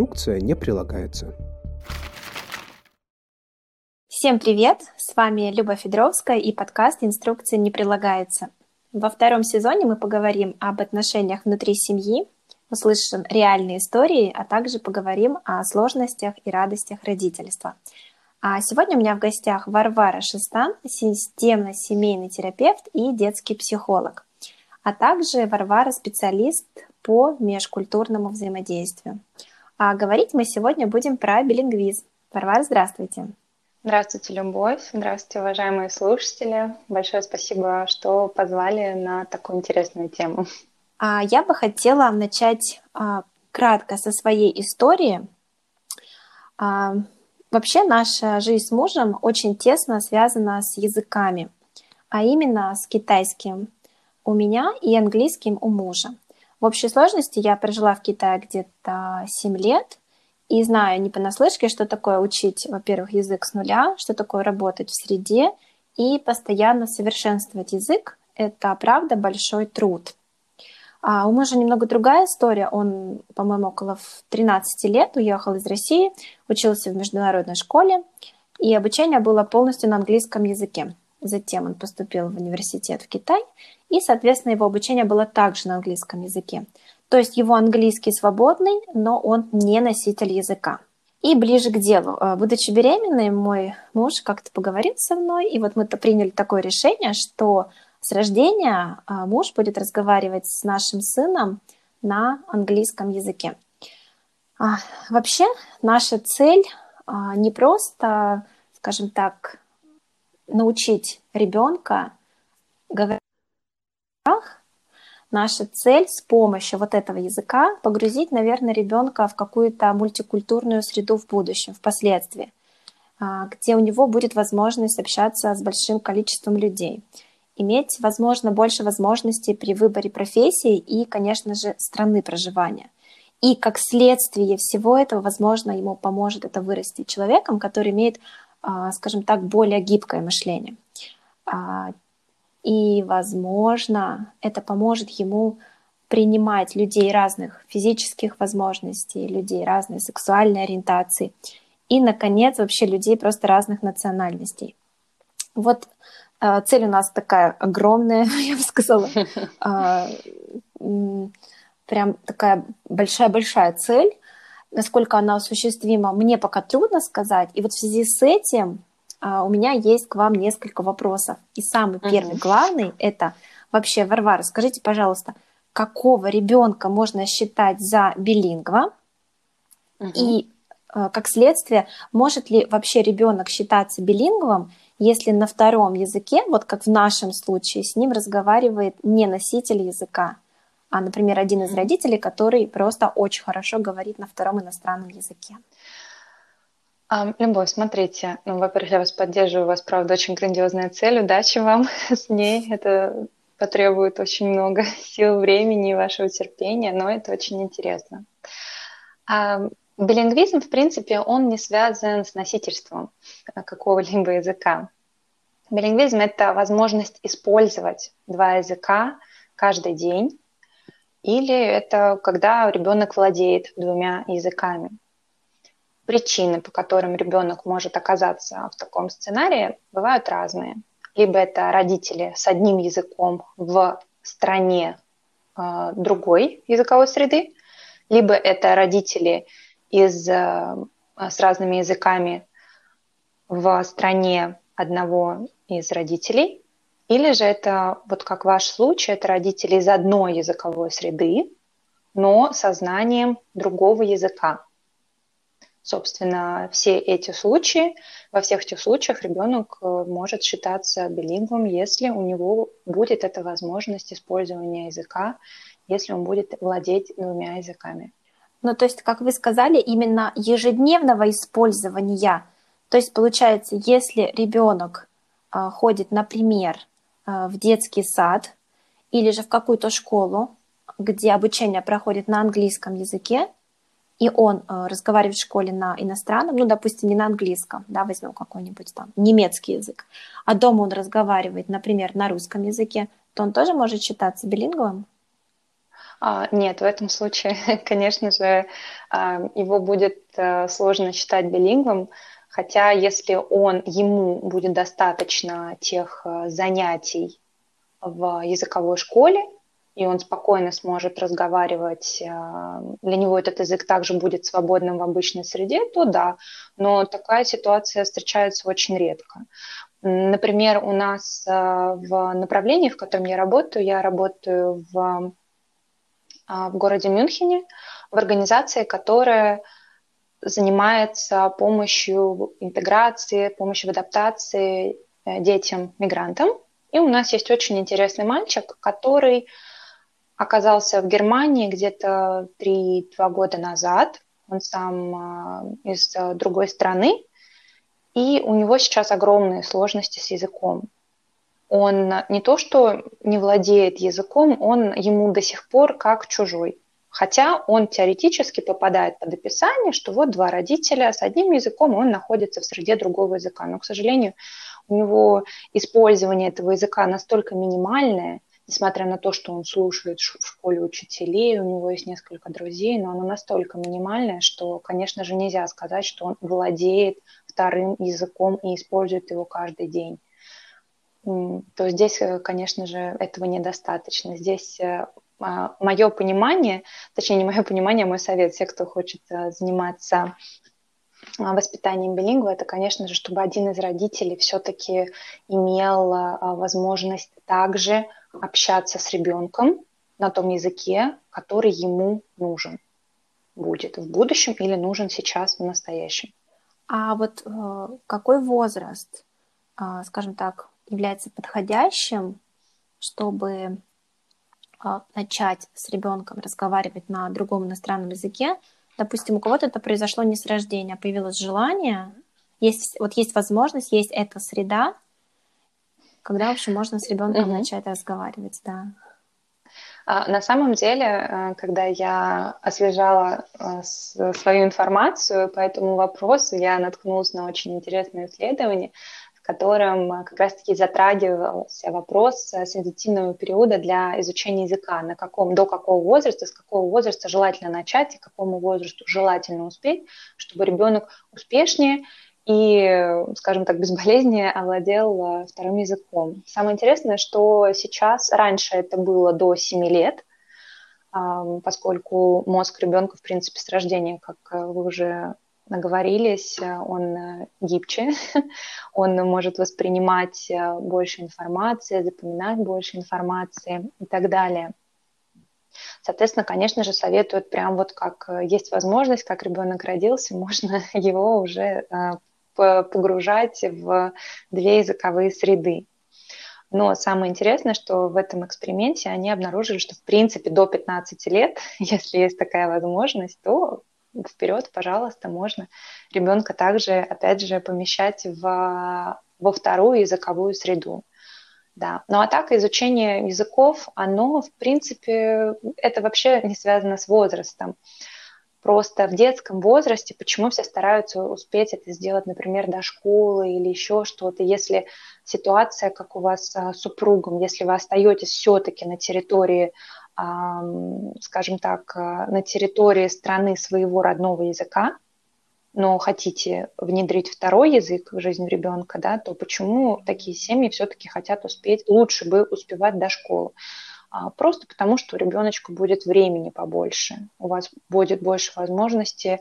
инструкция не прилагается. Всем привет! С вами Люба Федоровская и подкаст «Инструкция не прилагается». Во втором сезоне мы поговорим об отношениях внутри семьи, услышим реальные истории, а также поговорим о сложностях и радостях родительства. А сегодня у меня в гостях Варвара Шестан, системно-семейный терапевт и детский психолог, а также Варвара специалист по межкультурному взаимодействию. А говорить мы сегодня будем про билингвизм. Варвара, здравствуйте. Здравствуйте, Любовь. Здравствуйте, уважаемые слушатели. Большое спасибо, что позвали на такую интересную тему. А я бы хотела начать а, кратко со своей истории. А, вообще наша жизнь с мужем очень тесно связана с языками, а именно с китайским у меня и английским у мужа. В общей сложности я прожила в Китае где-то 7 лет, и знаю не понаслышке, что такое учить, во-первых, язык с нуля, что такое работать в среде и постоянно совершенствовать язык. Это, правда, большой труд. А у мужа немного другая история. Он, по-моему, около 13 лет уехал из России, учился в международной школе, и обучение было полностью на английском языке. Затем он поступил в университет в Китай, и, соответственно, его обучение было также на английском языке. То есть его английский свободный, но он не носитель языка. И ближе к делу. Э, будучи беременной, мой муж как-то поговорил со мной, и вот мы-то приняли такое решение, что с рождения э, муж будет разговаривать с нашим сыном на английском языке. А, вообще наша цель а, не просто, скажем так, научить ребенка говорить наша цель с помощью вот этого языка погрузить, наверное, ребенка в какую-то мультикультурную среду в будущем, впоследствии, а, где у него будет возможность общаться с большим количеством людей, иметь, возможно, больше возможностей при выборе профессии и, конечно же, страны проживания. И как следствие всего этого, возможно, ему поможет это вырасти человеком, который имеет, а, скажем так, более гибкое мышление а, и, возможно, это поможет ему принимать людей разных физических возможностей, людей разной сексуальной ориентации и, наконец, вообще людей просто разных национальностей. Вот э, цель у нас такая огромная, я бы сказала, а, прям такая большая-большая цель. Насколько она осуществима, мне пока трудно сказать. И вот в связи с этим у меня есть к вам несколько вопросов. И самый uh-huh. первый, главный, это вообще, Варвара, скажите, пожалуйста, какого ребенка можно считать за билингва? Uh-huh. И а, как следствие, может ли вообще ребенок считаться билингвом, если на втором языке, вот как в нашем случае, с ним разговаривает не носитель языка, а, например, один из родителей, который просто очень хорошо говорит на втором иностранном языке? Любовь, смотрите, ну, во-первых, я вас поддерживаю, у вас, правда, очень грандиозная цель, удачи вам с ней, это потребует очень много сил, времени и вашего терпения, но это очень интересно. А, билингвизм, в принципе, он не связан с носительством какого-либо языка. Билингвизм – это возможность использовать два языка каждый день, или это когда ребенок владеет двумя языками причины, по которым ребенок может оказаться в таком сценарии, бывают разные. Либо это родители с одним языком в стране э, другой языковой среды, либо это родители из, э, с разными языками в стране одного из родителей, или же это, вот как ваш случай, это родители из одной языковой среды, но со знанием другого языка. Собственно, все эти случаи, во всех этих случаях ребенок э, может считаться билингвом, если у него будет эта возможность использования языка, если он будет владеть двумя языками. Ну, то есть, как вы сказали, именно ежедневного использования. То есть, получается, если ребенок э, ходит, например, э, в детский сад или же в какую-то школу, где обучение проходит на английском языке, и он э, разговаривает в школе на иностранном, ну, допустим, не на английском, да, возьмем какой-нибудь там немецкий язык, а дома он разговаривает, например, на русском языке, то он тоже может считаться билинговым? А, нет, в этом случае, конечно же, а, его будет э, сложно считать билингвом, хотя если он, ему будет достаточно тех э, занятий в языковой школе, и он спокойно сможет разговаривать, э, для него этот язык также будет свободным в обычной среде, то да, но такая ситуация встречается очень редко. Например, у нас в направлении, в котором я работаю, я работаю в а, в городе Мюнхене в организации, которая занимается помощью интеграции, помощью в адаптации э, детям-мигрантам. И у нас есть очень интересный мальчик, который оказался в Германии где-то 3-2 года назад. Он сам а, из э, другой страны. И у него сейчас огромные сложности с языком он не то что не владеет языком, он ему до сих пор как чужой. Хотя он теоретически попадает под описание, что вот два родителя с одним языком, он находится в среде другого языка. Но, к сожалению, у него использование этого языка настолько минимальное, несмотря на то, что он слушает в школе учителей, у него есть несколько друзей, но оно настолько минимальное, что, конечно же, нельзя сказать, что он владеет вторым языком и использует его каждый день то здесь, э, конечно же, этого недостаточно. Здесь э, а, мое понимание, точнее не мое понимание, а мой совет, все, кто хочет э, заниматься воспитанием билингва, это, конечно же, чтобы один из родителей все-таки имел а, возможность также общаться с ребенком на том языке, который ему нужен будет в будущем или нужен сейчас в настоящем. А вот какой возраст, скажем так, является подходящим, чтобы а, начать с ребенком разговаривать на другом иностранном языке. Допустим, у кого-то это произошло не с рождения, а появилось желание, есть, вот есть возможность, есть эта среда, когда вообще можно с ребенком mm-hmm. начать разговаривать, да. А, на самом деле, э, когда я освежала э, свою информацию по этому вопросу, я наткнулась на очень интересное исследование, котором э, как раз-таки затрагивался вопрос э, сензитивного периода для изучения языка, на каком, до какого возраста, с какого возраста желательно начать и какому возрасту желательно успеть, чтобы ребенок успешнее и, скажем так, безболезненно овладел э, вторым языком. Самое интересное, что сейчас, раньше это было до 7 лет, поскольку мозг ребенка, в принципе, с рождения, как вы уже наговорились, э, он э, гибче, он может воспринимать э, больше информации, запоминать больше информации и так далее. Соответственно, конечно же, советуют прям вот как есть возможность, как ребенок родился, можно его уже погружать в две языковые среды. Но самое интересное, что в этом эксперименте они обнаружили, что в принципе до 15 лет, если есть такая возможность, то вперед, пожалуйста, можно ребенка также, опять же, помещать в, во вторую языковую среду. Да. Ну а так изучение языков, оно, в принципе, это вообще не связано с возрастом. Просто в детском возрасте почему все стараются успеть это сделать, например, до школы или еще что-то, если ситуация, как у вас с супругом, если вы остаетесь все-таки на территории скажем так, э, на территории страны своего родного языка, но хотите внедрить второй язык в жизнь ребенка, да, то почему такие семьи все-таки хотят успеть, лучше бы успевать до школы? А, просто потому, что у ребеночка будет времени побольше, у вас будет больше возможности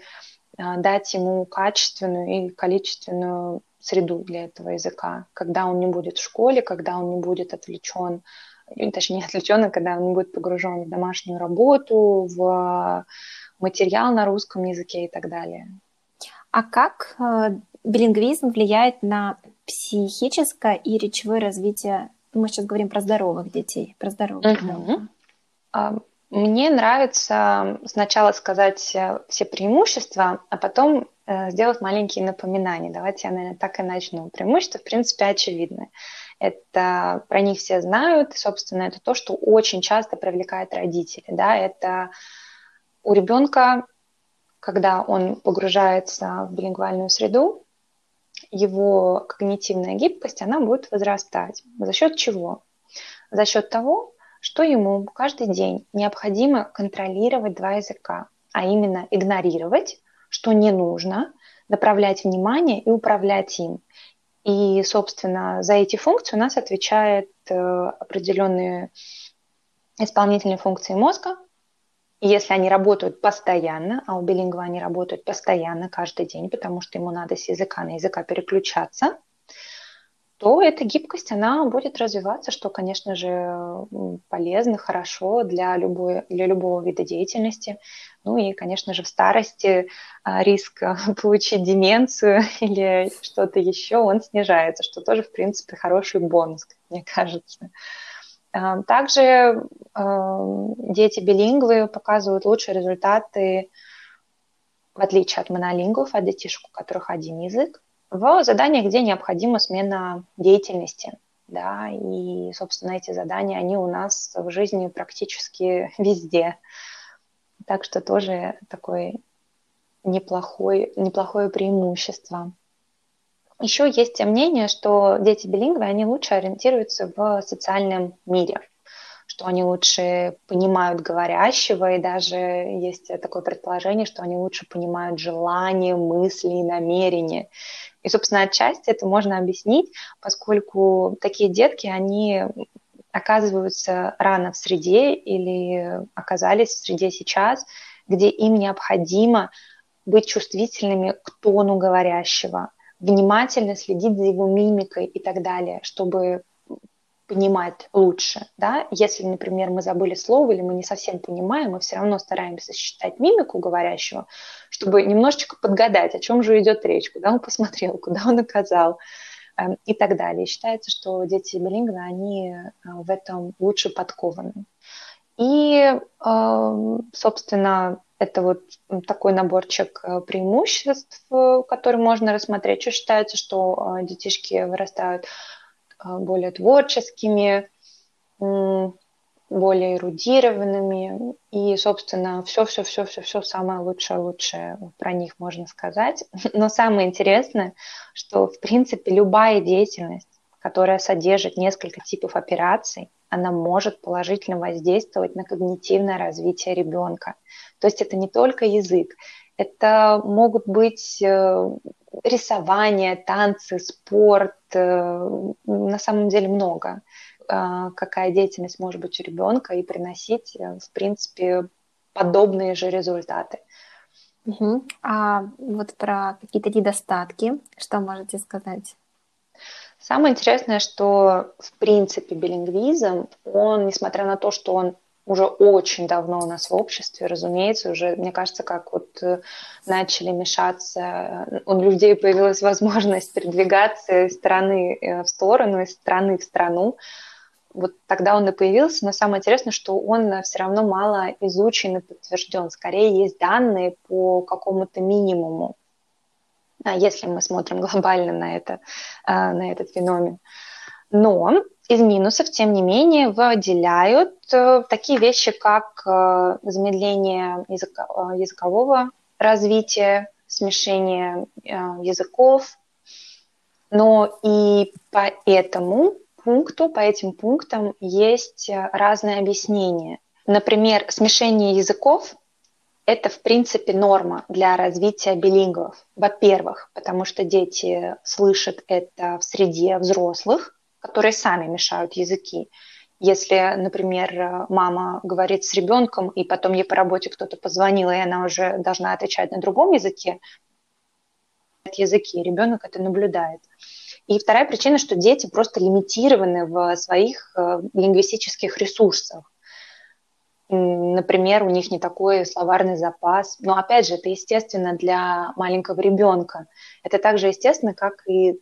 а, дать ему качественную и количественную среду для этого языка, когда он не будет в школе, когда он не будет отвлечен точнее отвлеченно, когда он будет погружен в домашнюю работу, в материал на русском языке и так далее. А как э, билингвизм влияет на психическое и речевое развитие? Мы сейчас говорим про здоровых детей, про здоровых. Угу. Мне нравится сначала сказать э, все преимущества, а потом э, сделать маленькие напоминания. Давайте я, наверное, так и начну. Преимущества, в принципе, очевидны. Это про них все знают, собственно, это то, что очень часто привлекает родителей. Да? Это у ребенка, когда он погружается в билингвальную среду, его когнитивная гибкость, она будет возрастать. За счет чего? За счет того, что ему каждый день необходимо контролировать два языка, а именно игнорировать, что не нужно, направлять внимание и управлять им. И, собственно, за эти функции у нас отвечают э, определенные исполнительные функции мозга. Если они работают постоянно, а у билингва они работают постоянно каждый день, потому что ему надо с языка на языка переключаться – то эта гибкость, она будет развиваться, что, конечно же, полезно, хорошо для, любой, для любого вида деятельности. Ну и, конечно же, в старости а, риск получить деменцию или что-то еще, он снижается, что тоже, в принципе, хороший бонус, мне кажется. А, также а, дети билингвы показывают лучшие результаты, в отличие от монолингвов, от детишек, у которых один язык в заданиях, где необходима смена деятельности. Да, и, собственно, эти задания, они у нас в жизни практически везде. Так что тоже такое неплохое, неплохое преимущество. Еще есть мнение, что дети билингвы, они лучше ориентируются в социальном мире, что они лучше понимают говорящего, и даже есть такое предположение, что они лучше понимают желания, мысли и намерения. И, собственно, отчасти это можно объяснить, поскольку такие детки, они оказываются рано в среде или оказались в среде сейчас, где им необходимо быть чувствительными к тону говорящего, внимательно следить за его мимикой и так далее, чтобы понимать лучше, да, если, например, мы забыли слово или мы не совсем понимаем, мы все равно стараемся считать мимику говорящего, чтобы немножечко подгадать, о чем же идет речь, куда он посмотрел, куда он оказал эм, и так далее. Считается, что дети билингвы, они э, в этом лучше подкованы. И, эм, собственно, это вот такой наборчик э, преимуществ, э, который можно рассмотреть. Что считается, что детишки вырастают более творческими, более эрудированными. И, собственно, все-все-все-все-все самое лучшее-лучшее про них можно сказать. Но самое интересное, что, в принципе, любая деятельность, которая содержит несколько типов операций, она может положительно воздействовать на когнитивное развитие ребенка. То есть это не только язык, это могут быть э, рисование, танцы, спорт, э, на самом деле много. А, какая деятельность может быть у ребенка и приносить, э, в принципе, подобные же результаты. Угу. А вот про какие-то недостатки, что можете сказать? Самое интересное, что в принципе билингвизм, он, несмотря на то, что он уже очень давно у нас в обществе, разумеется, уже, мне кажется, как вот э, начали мешаться, э, у людей появилась возможность передвигаться из страны э, в сторону, из страны в страну, вот тогда он и появился, но самое интересное, что он все равно мало изучен и подтвержден. Скорее есть данные по какому-то минимуму, а если мы смотрим глобально на, это, на этот феномен. Но из минусов, тем не менее, выделяют э, такие вещи, как э, замедление э, языкового развития, смешение языков. Но и по этому пункту, по этим пунктам есть разные объяснения. Например, смешение языков – это, в принципе, норма для развития билингвов. Во-первых, потому что дети слышат это в среде взрослых – которые сами мешают языки. Если, например, мама говорит с ребенком, и потом ей по работе кто-то позвонил, и она уже должна отвечать на другом языке, языки, ребенок это наблюдает. И вторая причина, что дети просто лимитированы в своих э, лингвистических ресурсах. Например, у них не такой словарный запас. Но опять же, это естественно для маленького ребенка. Это также естественно, как и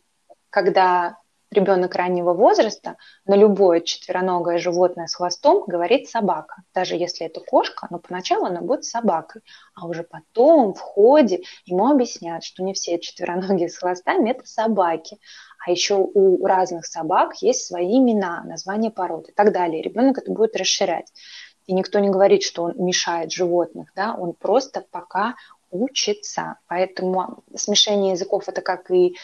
когда ребенок раннего возраста на любое четвероногое животное с хвостом говорит собака. Даже если это кошка, но поначалу она будет собакой. А уже потом в ходе ему объясняют, что не все четвероногие с хвостами – это собаки. А еще у разных собак есть свои имена, названия пород и так далее. Ребенок это будет расширять. И никто не говорит, что он мешает животных, да, он просто пока учится. Поэтому смешение языков – это как и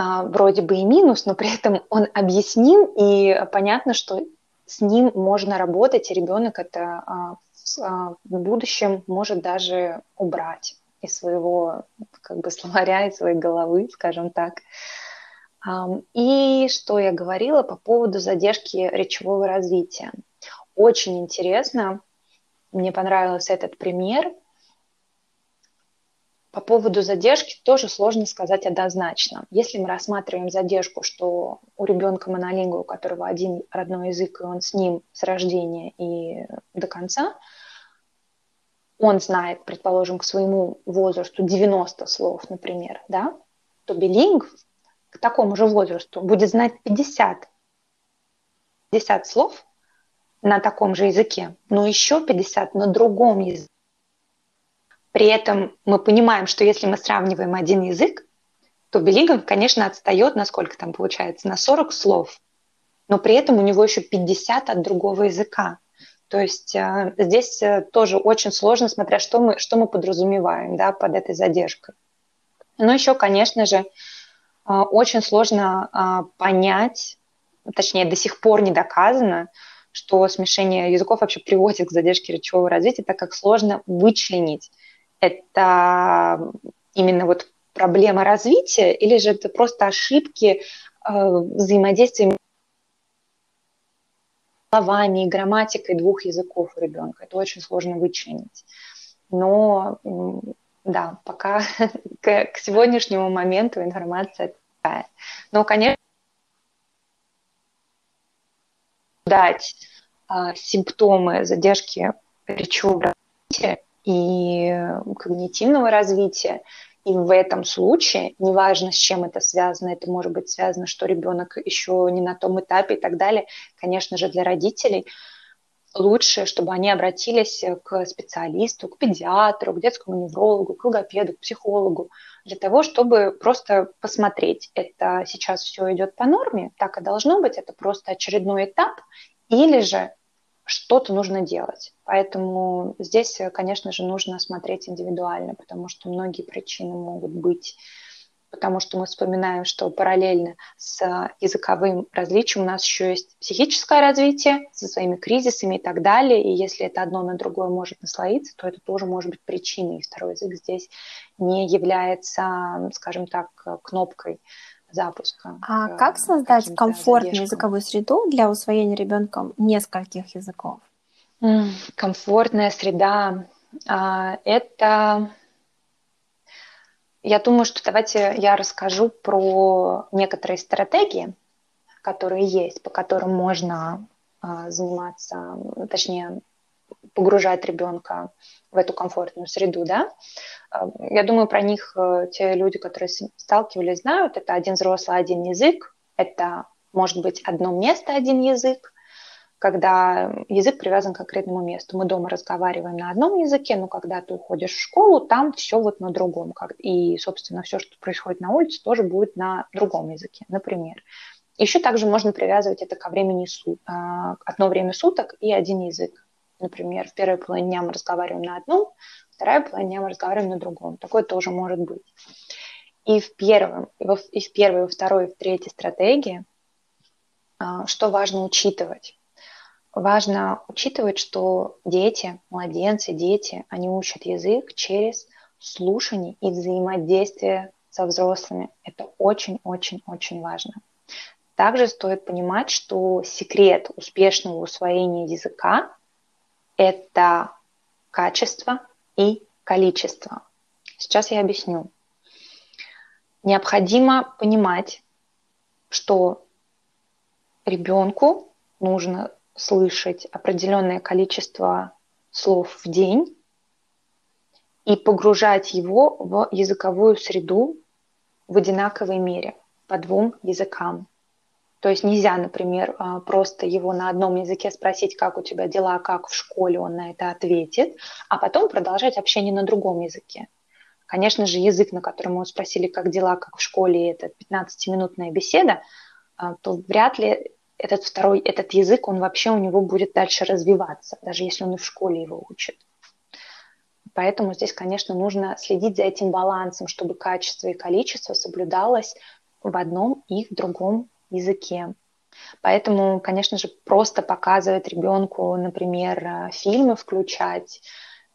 вроде бы и минус, но при этом он объясним, и понятно, что с ним можно работать, и ребенок это а, в будущем может даже убрать из своего как бы словаря, из своей головы, скажем так. И что я говорила по поводу задержки речевого развития. Очень интересно, мне понравился этот пример. По поводу задержки тоже сложно сказать однозначно. Если мы рассматриваем задержку, что у ребенка монолингва, у которого один родной язык, и он с ним с рождения и до конца, он знает, предположим, к своему возрасту 90 слов, например, да, то билингв к такому же возрасту будет знать 50, 50 слов на таком же языке, но еще 50 на другом языке. При этом мы понимаем, что если мы сравниваем один язык, то билингв, конечно, отстает, насколько там получается, на 40 слов, но при этом у него еще 50 от другого языка. То есть э, здесь э, тоже очень сложно, смотря что мы, что мы подразумеваем да, под этой задержкой. Но еще, конечно же, э, очень сложно понять, точнее, до сих пор не доказано, что смешение языков вообще приводит к задержке речевого развития, так как сложно вычленить, это именно вот проблема развития или же это просто ошибки взаимодействия словами и грамматикой двух языков у ребенка. Это очень сложно вычленить. Но да, пока к, к сегодняшнему моменту информация такая. Но, конечно, дать а, симптомы задержки речевого и когнитивного развития. И в этом случае, неважно, с чем это связано, это может быть связано, что ребенок еще не на том этапе и так далее, конечно же, для родителей лучше, чтобы они обратились к специалисту, к педиатру, к детскому неврологу, к логопеду, к психологу, для того, чтобы просто посмотреть, это сейчас все идет по норме, так и должно быть, это просто очередной этап, или же что-то нужно делать. Поэтому здесь, конечно же, нужно смотреть индивидуально, потому что многие причины могут быть потому что мы вспоминаем, что параллельно с языковым различием у нас еще есть психическое развитие со своими кризисами и так далее. И если это одно на другое может наслоиться, то это тоже может быть причиной. И второй язык здесь не является, скажем так, кнопкой запуска. А как создать комфортную задержкам. языковую среду для усвоения ребенком нескольких языков? Комфортная среда а, это я думаю, что давайте я расскажу про некоторые стратегии, которые есть, по которым можно а, заниматься, точнее, погружать ребенка в эту комфортную среду, да. А, я думаю, про них э, те люди, которые сталкивались, знают. Это один взрослый, один язык. Это может быть одно место, один язык, когда язык привязан к конкретному месту. Мы дома разговариваем на одном языке, но когда ты уходишь в школу, там все вот на другом. И, собственно, все, что происходит на улице, тоже будет на другом языке, например. Еще также можно привязывать это ко времени суток, а, одно время суток и один язык. Например, в первой половине дня мы разговариваем на одном, вторая половина дня мы разговариваем на другом. Такое тоже может быть. И в, первом, и в первой, и во второй, и в третьей стратегии а, что важно учитывать? Важно учитывать, что дети, младенцы, дети, они учат язык через слушание и взаимодействие со взрослыми. Это очень-очень-очень важно. Также стоит понимать, что секрет успешного усвоения языка – это качество и количество. Сейчас я объясню. Необходимо понимать, что ребенку нужно слышать определенное количество слов в день и погружать его в языковую среду в одинаковой мере по двум языкам. То есть нельзя, например, а, просто его на одном языке спросить, как у тебя дела, как в школе, он на это ответит, а потом продолжать общение на другом языке. Конечно же, язык, на котором мы спросили, как дела, как в школе, это 15-минутная беседа, а, то вряд ли этот второй, этот язык, он вообще у него будет дальше развиваться, даже если он и в школе его учит. Поэтому здесь, конечно, нужно следить за этим балансом, чтобы качество и количество соблюдалось в одном и в другом языке. Поэтому, конечно же, просто показывать ребенку, например, э, фильмы включать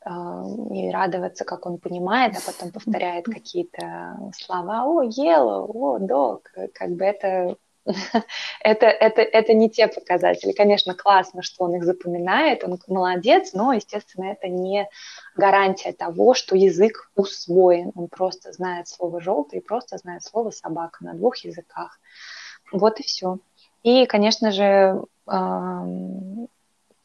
э, и радоваться, как он понимает, а потом повторяет какие-то слова, о, yellow, о, dog, как бы это это, это, это не те показатели. Конечно, классно, что он их запоминает, он молодец, но, естественно, это не гарантия того, что язык усвоен. Он просто знает слово «желтый» и просто знает слово «собака» на двух языках. Вот и все. И, конечно же,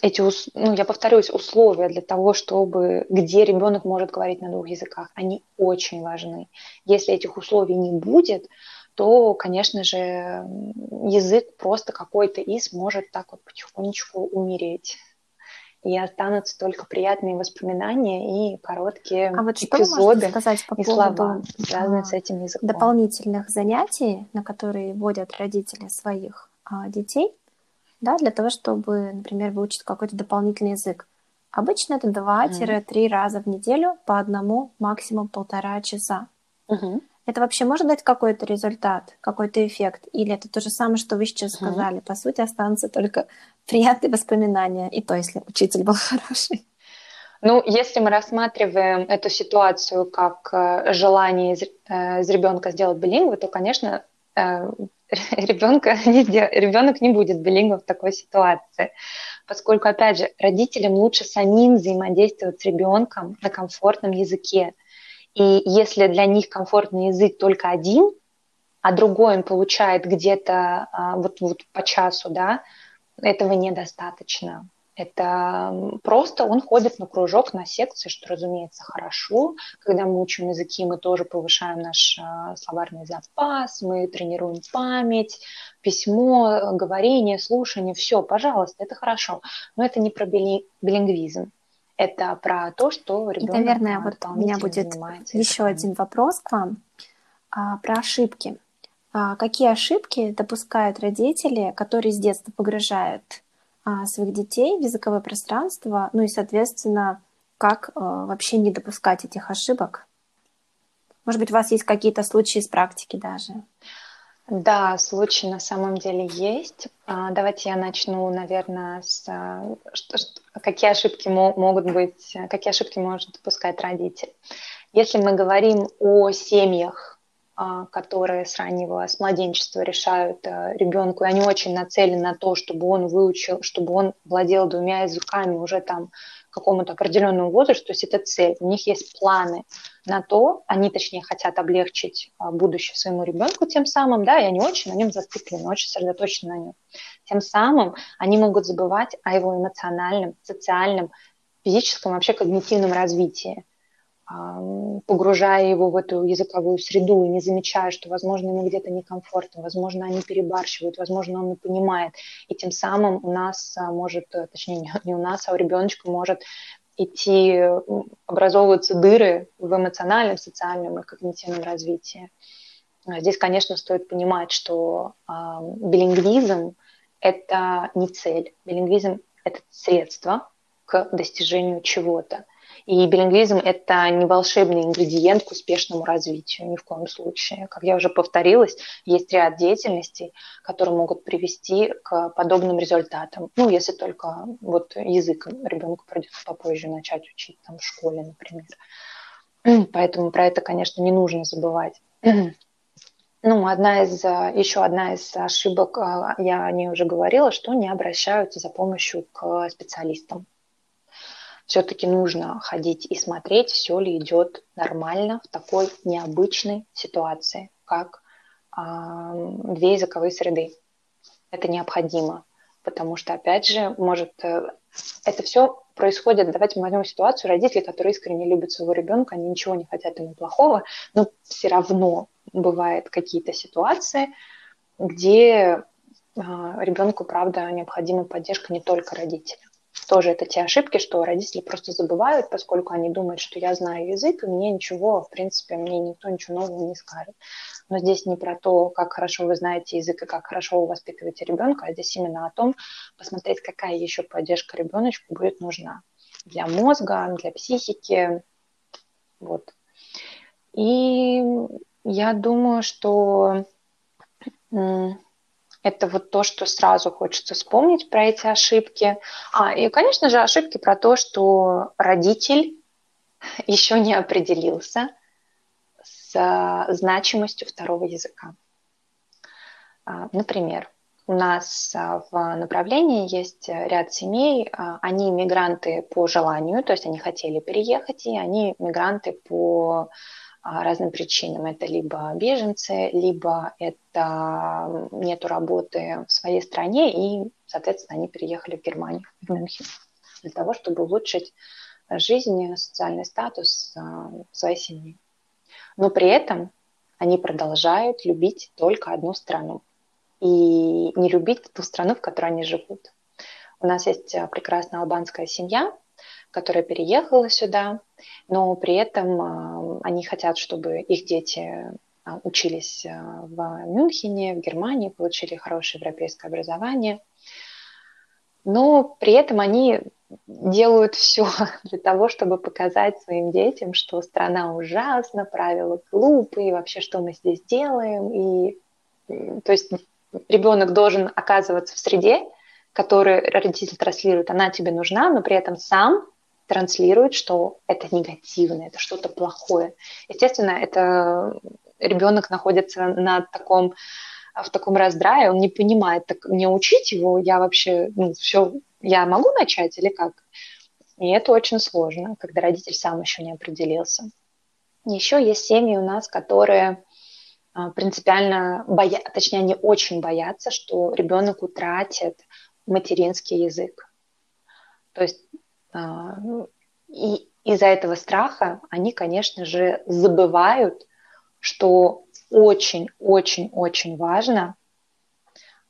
эти, ну, я повторюсь, условия для того, чтобы, где ребенок может говорить на двух языках, они очень важны. Если этих условий не будет, то, конечно же, язык просто какой-то из может так вот потихонечку умереть. И останутся только приятные воспоминания и короткие а вот эпизоды что сказать по и поводу слова, связанные с этим языком. Дополнительных занятий, на которые вводят родители своих а, детей, да, для того, чтобы, например, выучить какой-то дополнительный язык. Обычно это 2-3 mm. раза в неделю по одному, максимум полтора часа. Mm-hmm. Это вообще может дать какой-то результат, какой-то эффект? Или это то же самое, что вы сейчас mm-hmm. сказали? По сути, останутся только приятные воспоминания, и то, если учитель был хороший. Ну, если мы рассматриваем эту ситуацию как э, желание из, э, из ребенка сделать билингвы, то, конечно, э, ребенка не сдел... ребенок не будет билингвом в такой ситуации, поскольку, опять же, родителям лучше самим взаимодействовать с ребенком на комфортном языке. И если для них комфортный язык только один, а другой он получает где-то а, вот, вот по часу, да, этого недостаточно. Это просто он ходит на кружок, на секции, что, разумеется, хорошо. Когда мы учим языки, мы тоже повышаем наш а, словарный запас, мы тренируем память, письмо, говорение, слушание, все, пожалуйста, это хорошо. Но это не про билингвизм. Это про то, что ребенок... Наверное, вот у меня будет еще один вопрос к вам а, про ошибки. А, какие ошибки допускают родители, которые с детства погружают а, своих детей в языковое пространство, ну и, соответственно, как а, вообще не допускать этих ошибок? Может быть, у вас есть какие-то случаи из практики даже? Да, случаи на самом деле есть. А, давайте я начну, наверное, с что, что, какие ошибки могут быть, какие ошибки может допускать родитель. Если мы говорим о семьях, которые с раннего, с младенчества решают ребенку, и они очень нацелены на то, чтобы он выучил, чтобы он владел двумя языками уже там какому-то определенному возрасту, то есть это цель, у них есть планы на то, они, точнее, хотят облегчить а, будущее своему ребенку тем самым, да, и они очень на нем зациклены, очень сосредоточены на нем. Тем самым они могут забывать о его эмоциональном, социальном, физическом, вообще когнитивном развитии погружая его в эту языковую среду и не замечая, что, возможно, ему где-то некомфортно, возможно, они перебарщивают, возможно, он не понимает. И тем самым у нас а, может, э, точнее, не у нас, а у ребеночка может идти, образовываться дыры в эмоциональном, социальном и когнитивном развитии. А здесь, конечно, стоит понимать, что э, билингвизм – это не цель. Билингвизм – это средство к достижению чего-то. И билингвизм – это не волшебный ингредиент к успешному развитию, ни в коем случае. Как я уже повторилась, есть ряд деятельностей, которые могут привести к подобным результатам. Ну, если только вот язык ребенку придется попозже начать учить, там, в школе, например. Поэтому про это, конечно, не нужно забывать. Ну, одна из, еще одна из ошибок, а, я о ней уже говорила, что не обращаются за помощью к специалистам все-таки нужно ходить и смотреть, все ли идет нормально в такой необычной ситуации, как э, две языковые среды. Это необходимо, потому что, опять же, может, э, это все происходит, давайте мы возьмем ситуацию, родители, которые искренне любят своего ребенка, они ничего не хотят ему плохого, но все равно бывают какие-то ситуации, где э, ребенку, правда, необходима поддержка не только родителя тоже это те ошибки, что родители просто забывают, поскольку они думают, что я знаю язык, и мне ничего, в принципе, мне никто ничего нового не скажет. Но здесь не про то, как хорошо вы знаете язык и как хорошо вы воспитываете ребенка, а здесь именно о том, посмотреть, какая еще поддержка ребеночку будет нужна для мозга, для психики. Вот. И я думаю, что Это вот то, что сразу хочется вспомнить про эти ошибки. А, и, конечно же, ошибки про то, что родитель еще не определился с а, значимостью второго языка. А, например, у нас а, в направлении есть ряд семей, они мигранты по желанию, то есть они хотели переехать, и они мигранты по разным причинам. Это либо беженцы, либо это нету работы в своей стране, и, соответственно, они переехали в Германию, в Мюнхен, для того, чтобы улучшить жизнь, социальный статус своей семьи. Но при этом они продолжают любить только одну страну и не любить ту страну, в которой они живут. У нас есть э, прекрасная албанская семья, которая переехала сюда, но при этом э, они хотят, чтобы их дети э, учились в Мюнхене, в Германии, получили хорошее европейское образование. Но при этом они делают все для того, чтобы показать своим детям, что страна ужасна, правила глупые, вообще что мы здесь делаем. И, то есть ребенок должен оказываться в среде, которую родитель транслирует, она тебе нужна, но при этом сам транслирует, что это негативно, это что-то плохое. Естественно, это ребенок находится на таком в таком раздрае, он не понимает, так мне учить его, я вообще, ну, все, я могу начать или как? И это очень сложно, когда родитель сам еще не определился. Еще есть семьи у нас, которые а, принципиально боятся, точнее, они очень боятся, что ребенок утратит материнский язык. То есть и из-за этого страха они, конечно же, забывают, что очень-очень-очень важно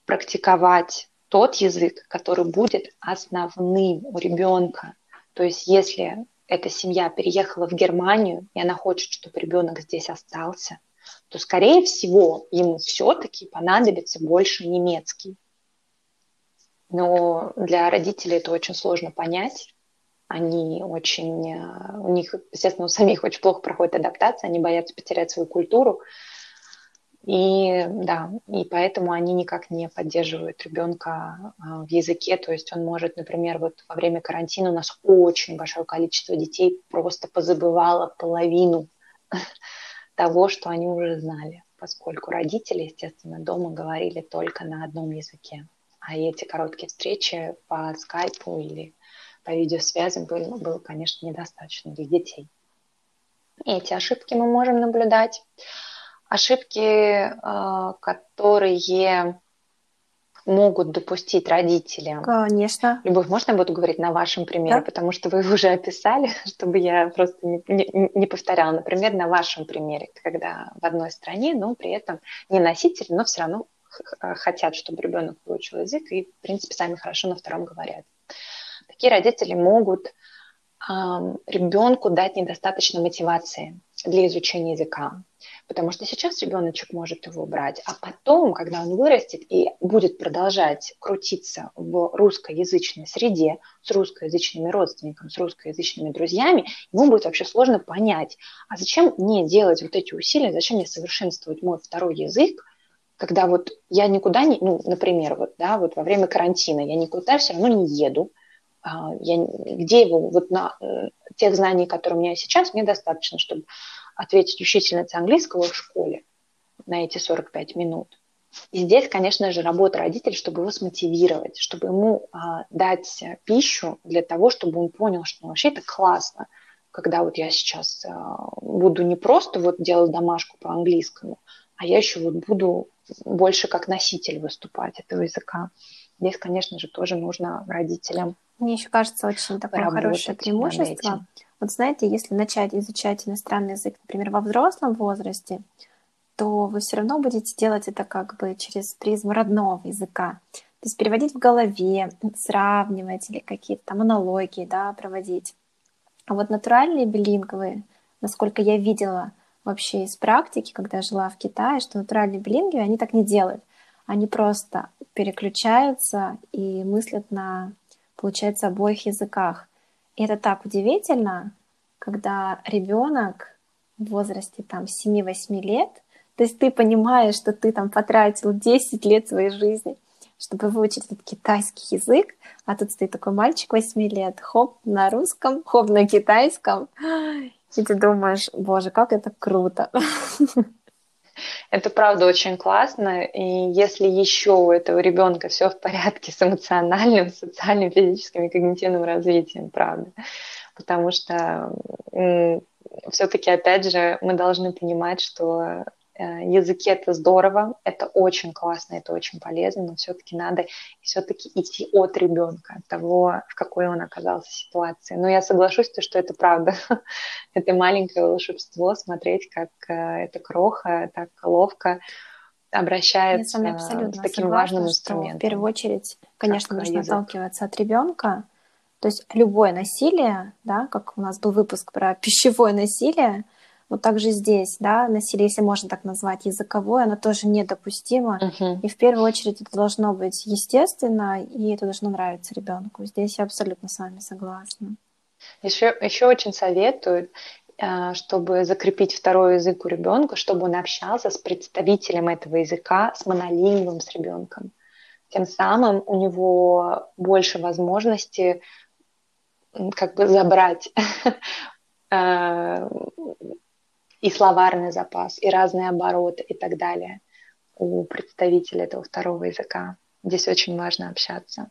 практиковать тот язык, который будет основным у ребенка. То есть если эта семья переехала в Германию, и она хочет, чтобы ребенок здесь остался – то, скорее всего, ему все-таки понадобится больше немецкий. Но для родителей это очень сложно понять. Они очень, э, у них, естественно, у самих очень плохо проходит адаптация, они боятся потерять свою культуру. И да, и поэтому они никак не поддерживают ребенка э, в языке. То есть он может, например, вот во время карантина у нас очень большое количество детей просто позабывало половину того, что они уже знали, поскольку родители, естественно, дома говорили только на одном языке. А эти короткие встречи по скайпу или по видеосвязи были, ну, было, конечно, недостаточно для детей. И эти ошибки мы можем наблюдать. Ошибки, э, которые могут допустить родители? Конечно. Любовь, можно я буду говорить на вашем примере, да? потому что вы уже описали, чтобы я просто не, не, не повторяла. Например, на вашем примере, когда в одной стране, но при этом не носитель, но все равно хотят, чтобы ребенок выучил язык и, в принципе, сами хорошо на втором говорят. Такие родители могут ребенку дать недостаточно мотивации для изучения языка потому что сейчас ребеночек может его брать, а потом, когда он вырастет и будет продолжать крутиться в русскоязычной среде с русскоязычными родственниками, с русскоязычными друзьями, ему будет вообще сложно понять, а зачем мне делать вот эти усилия, зачем мне совершенствовать мой второй язык, когда вот я никуда не, ну, например, вот, да, вот во время карантина я никуда все равно не еду, я, где его, вот на э, тех знаний, которые у меня сейчас, мне достаточно, чтобы ответить учительнице английского в школе на эти 45 минут. И здесь, конечно же, работа родителей, чтобы его смотивировать, чтобы ему а, дать пищу для того, чтобы он понял, что вообще это классно, когда вот я сейчас а, буду не просто вот делать домашку по английскому, а я еще вот буду больше как носитель выступать этого языка. Здесь, конечно же, тоже нужно родителям. Мне еще кажется очень такое хорошее преимущество вот знаете, если начать изучать иностранный язык, например, во взрослом возрасте, то вы все равно будете делать это как бы через призму родного языка. То есть переводить в голове, сравнивать или какие-то там аналогии да, проводить. А вот натуральные билингвы, насколько я видела вообще из практики, когда жила в Китае, что натуральные билингвы, они так не делают. Они просто переключаются и мыслят на, получается, обоих языках. И это так удивительно, когда ребенок в возрасте там 7-8 лет То есть ты понимаешь, что ты там потратил 10 лет своей жизни, чтобы выучить этот китайский язык, а тут стоит такой мальчик 8 лет, хоп, на русском, хоп, на китайском, и ты думаешь, боже, как это круто. Это правда очень классно, и если еще у этого ребенка все в порядке с эмоциональным, социальным, физическим и когнитивным развитием, правда. Потому что все-таки, опять же, мы должны понимать, что Э, языки это здорово, это очень классно, это очень полезно, но все-таки надо все-таки идти от ребенка, от того, в какой он оказался ситуации. Но я соглашусь, что это правда. это маленькое волшебство, смотреть, как э, эта кроха так ловко обращается с таким согласна, важным инструментом. в первую очередь, конечно, нужно язык. отталкиваться от ребенка. То есть любое насилие, да, как у нас был выпуск про пищевое насилие, вот также здесь, да, насилие, если можно так назвать, языковое, оно тоже недопустимо. Uh-huh. И в первую очередь это должно быть естественно, и это должно нравиться ребенку. Здесь я абсолютно с вами согласна. Еще, еще очень советую, э, чтобы закрепить второй язык у ребенка, чтобы он общался с представителем этого языка, с монолингвом, с ребенком. Тем самым у него больше возможности как бы забрать э, и словарный запас, и разные обороты и так далее у представителя этого второго языка. Здесь очень важно общаться.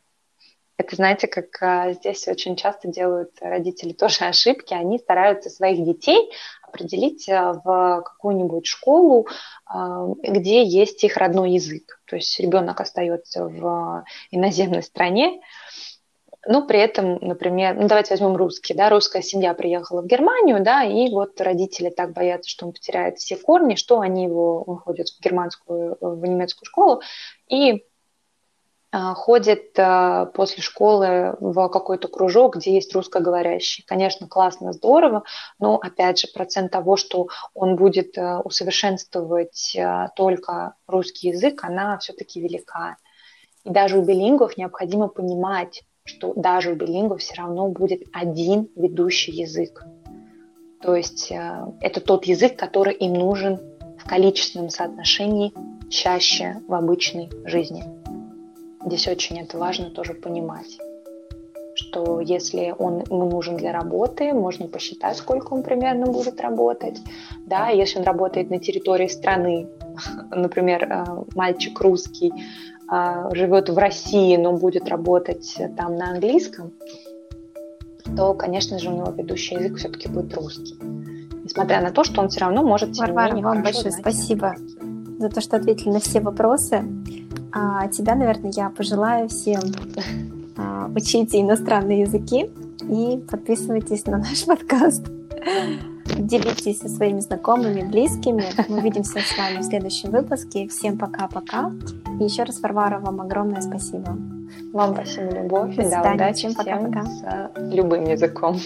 Это, знаете, как а, здесь очень часто делают родители тоже ошибки. Они стараются своих детей определить а, в какую-нибудь школу, а, где есть их родной язык. То есть ребенок остается в иноземной стране, но при этом, например, ну давайте возьмем русский, да, русская семья приехала в Германию, да, и вот родители так боятся, что он потеряет все корни, что они его выходят в германскую, в немецкую школу и а, ходит а, после школы в какой-то кружок, где есть русскоговорящий. Конечно, классно, здорово, но, опять же, процент того, что он будет а, усовершенствовать только русский язык, она все-таки велика. И даже у билингвов необходимо понимать, что даже у билингвов все равно будет один ведущий язык. То есть э, это тот язык, который им нужен в количественном соотношении чаще в обычной жизни. Здесь очень это важно тоже понимать, что если он ему нужен для работы, можно посчитать, сколько он примерно будет работать. Да, если он работает на территории страны, например, э, мальчик русский, живет в России, но будет работать там на английском, то, конечно же, у него ведущий язык все-таки будет русский. Несмотря на то, что он все равно может... Варвара, вам большое спасибо за то, что ответили на все вопросы. А тебя, наверное, я пожелаю всем а, учите иностранные языки и подписывайтесь на наш подкаст. Делитесь со своими знакомыми, близкими. Мы увидимся с вами в следующем выпуске. Всем пока-пока. И еще раз, Варвара, вам огромное спасибо. Вам спасибо, Любовь. До свидания. Да, удачи всем, пока-пока. с любым языком.